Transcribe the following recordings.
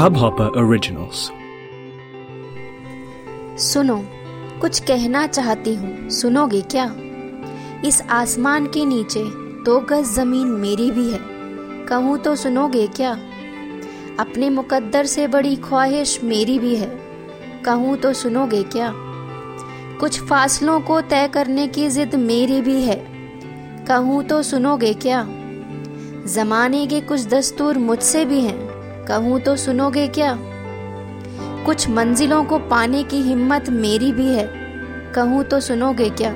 Hubhopper Originals. सुनो, कुछ कहना चाहती हूँ, सुनोगे क्या? इस आसमान के नीचे दो गज ज़मीन मेरी भी है। कहूँ तो सुनोगे क्या? अपने मुकद्दर से बड़ी ख्वाहिश मेरी भी है। कहूँ तो सुनोगे क्या? कुछ फासलों को तय करने की जिद मेरी भी है। कहूँ तो सुनोगे क्या? जमाने के कुछ दस्तूर मुझसे भी हैं। कहूँ तो सुनोगे क्या? कुछ मंजिलों को पाने की हिम्मत मेरी भी है। कहूँ तो सुनोगे क्या?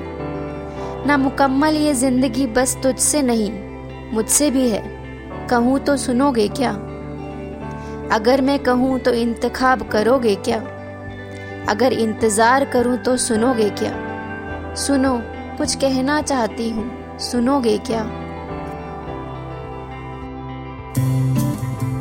ना मुकम्मल ये ज़िंदगी बस तुझसे नहीं, मुझसे भी है। कहूँ तो सुनोगे क्या? अगर मैं कहूँ तो इंतखाब करोगे क्या? अगर इंतज़ार करूँ तो सुनोगे क्या? सुनो, कुछ कहना चाहती हूँ, सुनोगे क्या?